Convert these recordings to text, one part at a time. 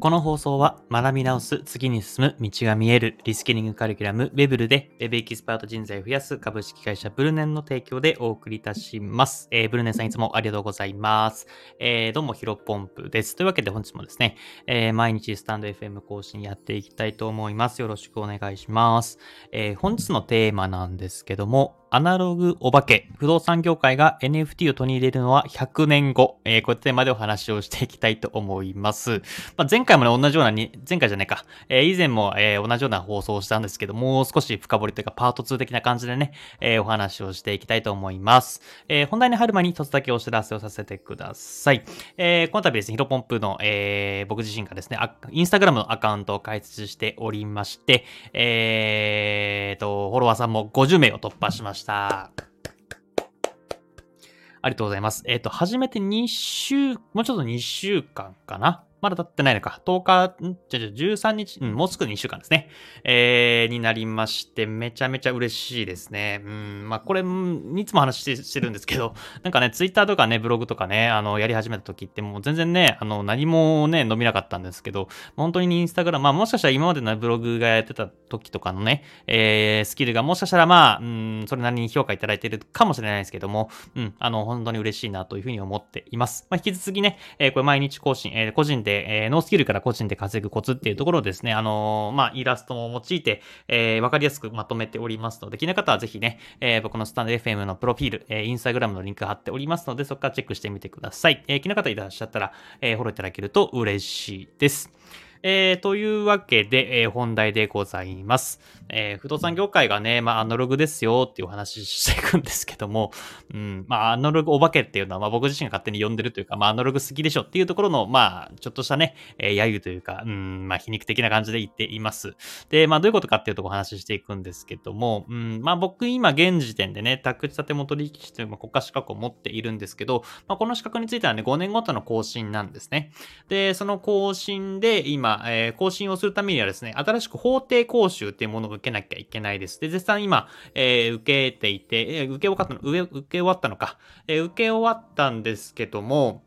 この放送は学び直す、次に進む、道が見える、リスキリングカリキュラム、ウェブルで、ウェブエキスパート人材を増やす株式会社ブルネンの提供でお送りいたします。えー、ブルネンさんいつもありがとうございます。えー、どうもヒロポンプです。というわけで本日もですね、えー、毎日スタンド FM 更新やっていきたいと思います。よろしくお願いします。え、本日のテーマなんですけども、アナログお化け、不動産業界が NFT を取り入れるのは100年後、えー、こういったテーマでお話をしていきたいと思います。まあ、前回もね、同じようなに、前回じゃないか、えー、以前も、えー、同じような放送をしたんですけど、もう少し深掘りというかパート2的な感じでね、え、お話をしていきたいと思います。え、本題に入る前に一つだけお知らせをさせてください。え、この度ですね、ヒロポンプの、え、僕自身がですね、インスタグラムのアカウントを開設しておりまして、えーと、フォロワーさんも50名を突破しました。ありがとうございます。えっ、ー、と、初めて2週、もうちょっと2週間かな？まだ経ってないのか。10日、んじゃじゃ13日、うん、もうすぐ2週間ですね。えー、になりまして、めちゃめちゃ嬉しいですね。うん、まあ、これ、いつも話してるんですけど、なんかね、ツイッターとかね、ブログとかね、あの、やり始めた時って、もう全然ね、あの、何もね、伸びなかったんですけど、本当にインスタグラム、まあ、もしかしたら今までのブログがやってた時とかのね、えー、スキルがもしかしたらまあ、うん、それなりに評価いただいてるかもしれないですけども、うん、あの、本当に嬉しいなというふうに思っています。まあ、引き続きね、えー、これ毎日更新、えー、個人でで、えー、ノースキルから個人で稼ぐコツっていうところをですね、あのー、まあ、イラストも用いて、えー、わかりやすくまとめておりますので、気になる方はぜひね、えー、僕のスタンド FM のプロフィール、えー、インスタグラムのリンク貼っておりますので、そこからチェックしてみてください。えー、気になる方いらっしゃったら、えー、フォローいただけると嬉しいです。えー、というわけで、えー、本題でございます。えー、不動産業界がね、まあ、アナログですよっていうお話していくんですけども、うん、まあ、アナログお化けっていうのは、まあ、僕自身が勝手に呼んでるというか、まあ、アナログ好きでしょっていうところの、まあ、ちょっとしたね、えー、揶揄というか、うん、まあ、皮肉的な感じで言っています。で、まあ、どういうことかっていうとこお話ししていくんですけども、うん、まあ、僕今現時点でね、宅地建元取引士という国家資格を持っているんですけど、まあ、この資格についてはね、5年ごとの更新なんですね。で、その更新で今、えー、更新をするためにはですね、新しく法定講習っていうものを受けなきゃいけないです。で、絶賛今、えー、受けていて、えー、受け終わったの、受け終わったのか、えー、受け終わったんですけども、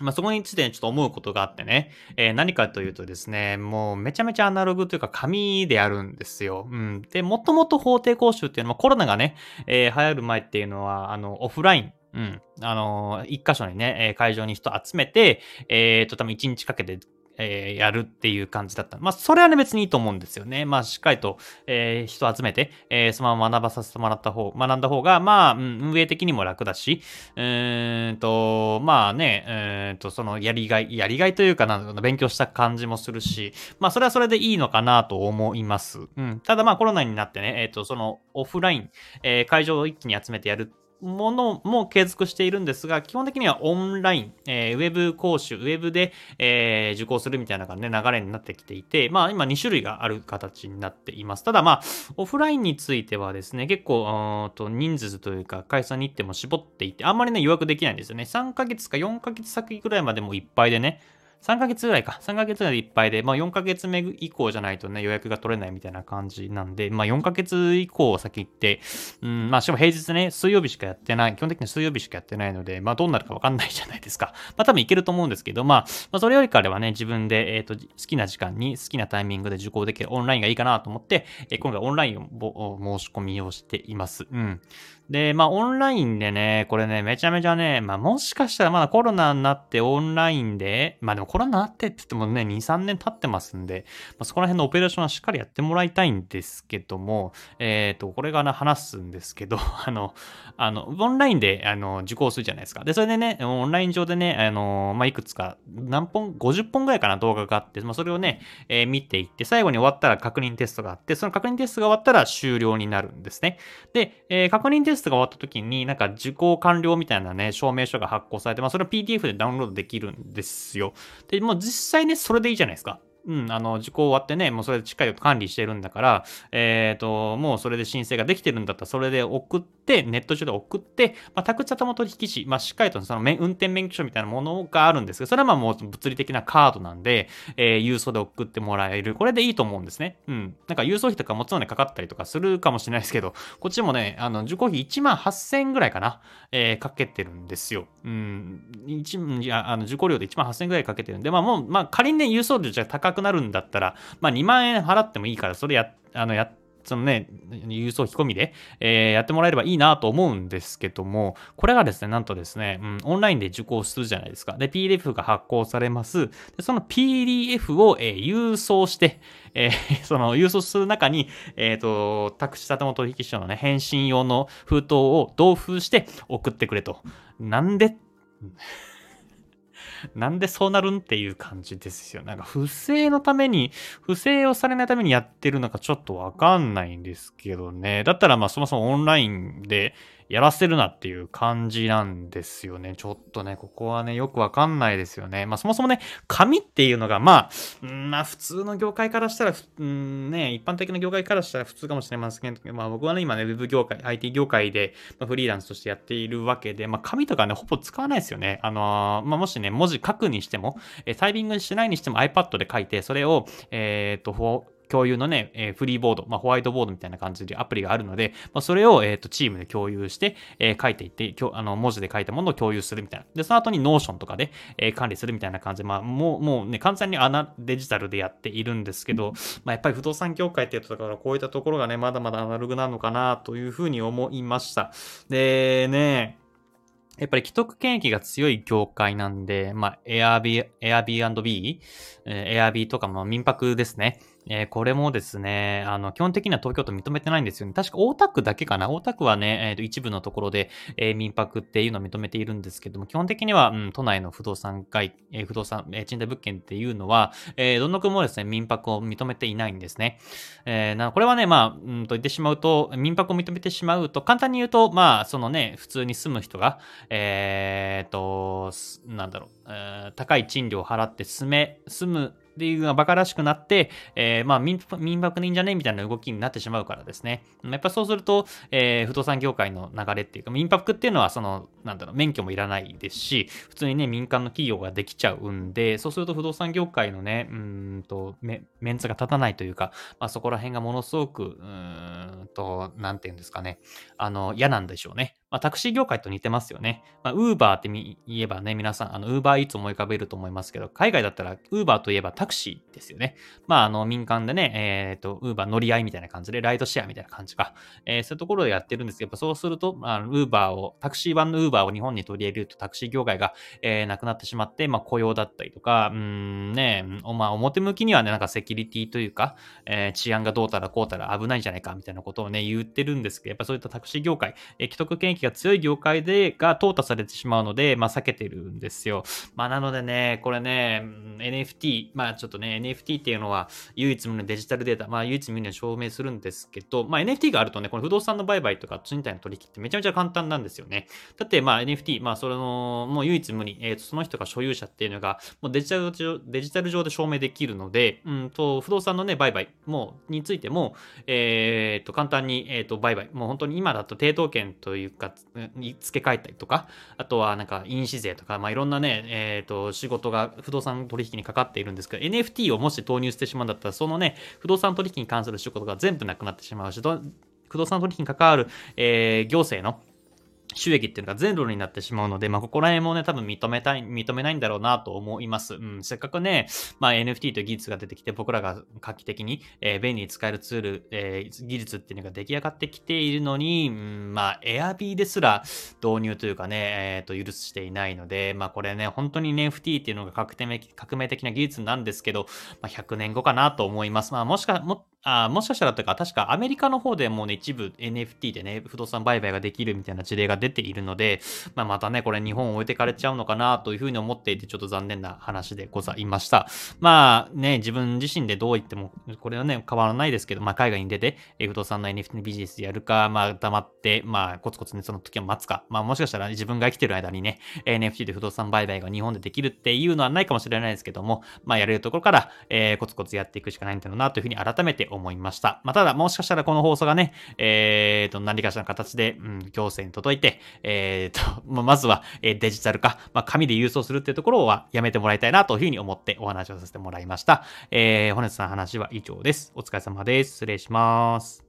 まあ、そこについてちょっと思うことがあってね、えー、何かというとですね、もうめちゃめちゃアナログというか紙であるんですよ。うん。で、もともと法定講習っていうのはコロナがね、えー、流行る前っていうのは、あの、オフライン、うん。あのー、一箇所にね、会場に人集めて、えっ、ー、と、多分一日かけてえー、やるっていう感じだった。まあ、それはね、別にいいと思うんですよね。まあ、しっかりと、えー、人集めて、えー、そのまま学ばさせてもらった方、学んだ方が、まあ、うん、運営的にも楽だし、えーんと、まあね、えーと、その、やりがい、やりがいというかな、勉強した感じもするし、まあ、それはそれでいいのかなと思います。うん。ただまあ、コロナになってね、えっ、と、その、オフライン、え、会場を一気に集めてやるものも継続しているんですが、基本的にはオンライン、えー、ウェブ講習、ウェブで、えー、受講するみたいな感じで流れになってきていて、まあ今2種類がある形になっています。ただまあ、オフラインについてはですね、結構、と人数というか、会社に行っても絞っていて、あんまりね、予約できないんですよね。3ヶ月か4ヶ月先ぐらいまでもいっぱいでね、3ヶ月ぐらいか。3ヶ月ぐらいでいっぱいで、まあ4ヶ月目以降じゃないとね、予約が取れないみたいな感じなんで、まあ4ヶ月以降先行って、うん、まあしかも平日ね、水曜日しかやってない、基本的に水曜日しかやってないので、まあどうなるかわかんないじゃないですか。まあ多分いけると思うんですけど、まあ、まあそれよりかではね、自分で、えっ、ー、と、好きな時間に好きなタイミングで受講できるオンラインがいいかなと思って、えー、今回オンラインを申し込みをしています。うん。で、まあ、オンラインでね、これね、めちゃめちゃね、まあ、もしかしたらまだコロナになってオンラインで、まあでもコロナになってって言ってもね、2、3年経ってますんで、まあ、そこら辺のオペレーションはしっかりやってもらいたいんですけども、えっ、ー、と、これがね、話すんですけど、あの、あの、オンラインで、あの、受講するじゃないですか。で、それでね、オンライン上でね、あの、まあ、いくつか、何本、50本ぐらいかな、動画があって、まあ、それをね、えー、見ていって、最後に終わったら確認テストがあって、その確認テストが終わったら終了になるんですね。で、えー、確認テストストが終わった時に、になんか受講完了みたいなね、証明書が発行されて、まあそれを PDF でダウンロードできるんですよ。で、もう実際ね、それでいいじゃないですか。うん、あの、受講終わってね、もうそれでしっかりと管理してるんだから、えっ、ー、と、もうそれで申請ができてるんだったら、それで送って、ネット上で送って、まあ、宅地頭取引士、まあ、しっかりとその運転免許証みたいなものがあるんですけど、それはまあもう物理的なカードなんで、えー、郵送で送ってもらえる。これでいいと思うんですね。うん。なんか郵送費とかもちろんね、かかったりとかするかもしれないですけど、こっちもね、あの、受講費1万8000円ぐらいかな、えー、かけてるんですよ。うん。1、いや、あの、受講料で1万8000円ぐらいかけてるんで、まあもう、まあ仮にね、郵送料じゃ高くなるんだったら、まあ2万円払ってもいいから、それや、あの、やって、そのね、郵送費込みで、えー、やってもらえればいいなと思うんですけども、これがですね、なんとですね、うん、オンラインで受講するじゃないですか。で、PDF が発行されます。でその PDF を、えー、郵送して、えー、その郵送する中に、えっ、ー、と、タクシー建物取引所のね、返信用の封筒を同封して送ってくれと。なんで？なんでそうなるんっていう感じですよ。なんか不正のために、不正をされないためにやってるのかちょっとわかんないんですけどね。だったらまあそもそもオンラインでやらせるなっていう感じなんですよね。ちょっとね、ここはね、よくわかんないですよね。まあそもそもね、紙っていうのが、まあ、んまあ普通の業界からしたら、ね、一般的な業界からしたら普通かもしれませんけど、まあ僕はね、今ね、ウェブ業界、IT 業界で、ま、フリーランスとしてやっているわけで、まあ紙とかね、ほぼ使わないですよね。あのー、まあもしね、文字書くにしても、えタイピングしないにしても iPad で書いて、それを、えっ、ー、と、共有のね、えー、フリーボード、まあ、ホワイトボードみたいな感じでアプリがあるので、まあ、それを、えっ、ー、と、チームで共有して、えー、書いていって、あの、文字で書いたものを共有するみたいな。で、その後に Notion とかで、え、管理するみたいな感じで、まあ、もう、もうね、完全にアナデジタルでやっているんですけど、まあ、やっぱり不動産業界っていうと、だからこういったところがね、まだまだアナログなのかなというふうに思いました。で、ね、やっぱり既得権益が強い業界なんで、まあ、Airb、Airbnb、えー、Airb とかも民泊ですね。えー、これもですね、あの、基本的には東京都認めてないんですよね。確か大田区だけかな。大田区はね、えー、と一部のところで、えー、民泊っていうのを認めているんですけども、基本的には、うん、都内の不動産会、え、不動産、え、賃貸物件っていうのは、えー、どの区もですね、民泊を認めていないんですね。え、なこれはね、まあ、うんと言ってしまうと、民泊を認めてしまうと、簡単に言うと、まあ、そのね、普通に住む人が、えー、と、なんだろう、えー、高い賃料を払って住め、住むっていうのが馬鹿らしくなって、えー、まあ民、民泊でいいんじゃねみたいな動きになってしまうからですね。やっぱそうすると、えー、不動産業界の流れっていうか、民泊っていうのは、その、なんだろう、免許もいらないですし、普通にね、民間の企業ができちゃうんで、そうすると不動産業界のね、うんとメ、メンツが立たないというか、まあそこら辺がものすごく、うんと、なんていうんですかね、あの、嫌なんでしょうね。まあ、タクシー業界と似てますよね。まあ、ウーバーって言えばね、皆さん、あの、ウーバーイーツ思い浮かべると思いますけど、海外だったら、ウーバーといえばタクシーですよね。まあ、あの、民間でね、えっ、ー、と、ウーバー乗り合いみたいな感じで、ライドシェアみたいな感じか。えー、そういうところでやってるんですけど、やっぱそうすると、あ、ウーバーを、タクシー版のウーバーを日本に取り入れると、タクシー業界が、えー、なくなってしまって、まあ、雇用だったりとか、うんね、まあ、表向きにはね、なんかセキュリティというか、えー、治安がどうたらこうたら危ないんじゃないか、みたいなことをね、言ってるんですけど、やっぱそういったタクシー業界、え、既得権益気が強い業界で、が淘汰されてしまうので、まあ避けてるんですよ。まあなのでね、これね、NFT、まあちょっとね、NFT っていうのは唯一無二のデジタルデータ、まあ唯一無二の証明するんですけど、まあ NFT があるとね、この不動産の売買とか賃貸の取引ってめちゃめちゃ簡単なんですよね。だってまあ NFT、まあそれの、もう唯一無二、えー、とその人が所有者っていうのが、もうデジタル上、デジタル上で証明できるので、うんと、不動産のね、売買も、についても、えっ、と、簡単に、えっ、と、売買、もう本当に今だと抵当権というか、に付け替えたりとか、あとはなんか印紙税とか、まあ、いろんなね、えっ、ー、と、仕事が不動産取引にかかっているんですけど、NFT をもし投入してしまうんだったら、そのね、不動産取引に関する仕事が全部なくなってしまうし、不動産取引に関わる、えー、行政の収益っていうのがゼロになってしまうので、まあ、ここら辺もね、多分認めたい、認めないんだろうなと思います。うん、せっかくね、まあ、NFT という技術が出てきて、僕らが画期的に、えー、便利に使えるツール、えー、技術っていうのが出来上がってきているのに、うん、まあ、Airb ですら導入というかね、えっ、ー、と、許していないので、まあ、これね、本当に NFT っていうのが革命革命的な技術なんですけど、まあ、100年後かなと思います。まあ、もしか、も、あもしかしたらというか、確かアメリカの方でもうね、一部 NFT でね、不動産売買ができるみたいな事例が出ているので、まあ、またね、これ日本を置いてかれちゃうのかなというふうに思っていて、ちょっと残念な話でございました。まあね、自分自身でどう言っても、これはね、変わらないですけど、まあ海外に出て、不動産の NFT のビジネスやるか、まあ黙って、まあコツコツね、その時を待つか、まあもしかしたら自分が生きてる間にね、NFT で不動産売買が日本でできるっていうのはないかもしれないですけども、まあやれるところから、えー、コツコツやっていくしかないんだろうなというふうに改めて思思いました。まあただ、もしかしたらこの放送がね、えーと、何かしらの形で、うん、行政に届いて、えーと、まずはえデジタル化、まあ紙で郵送するっていうところはやめてもらいたいなというふうに思ってお話をさせてもらいました。えー、本日の話は以上です。お疲れ様です。失礼します。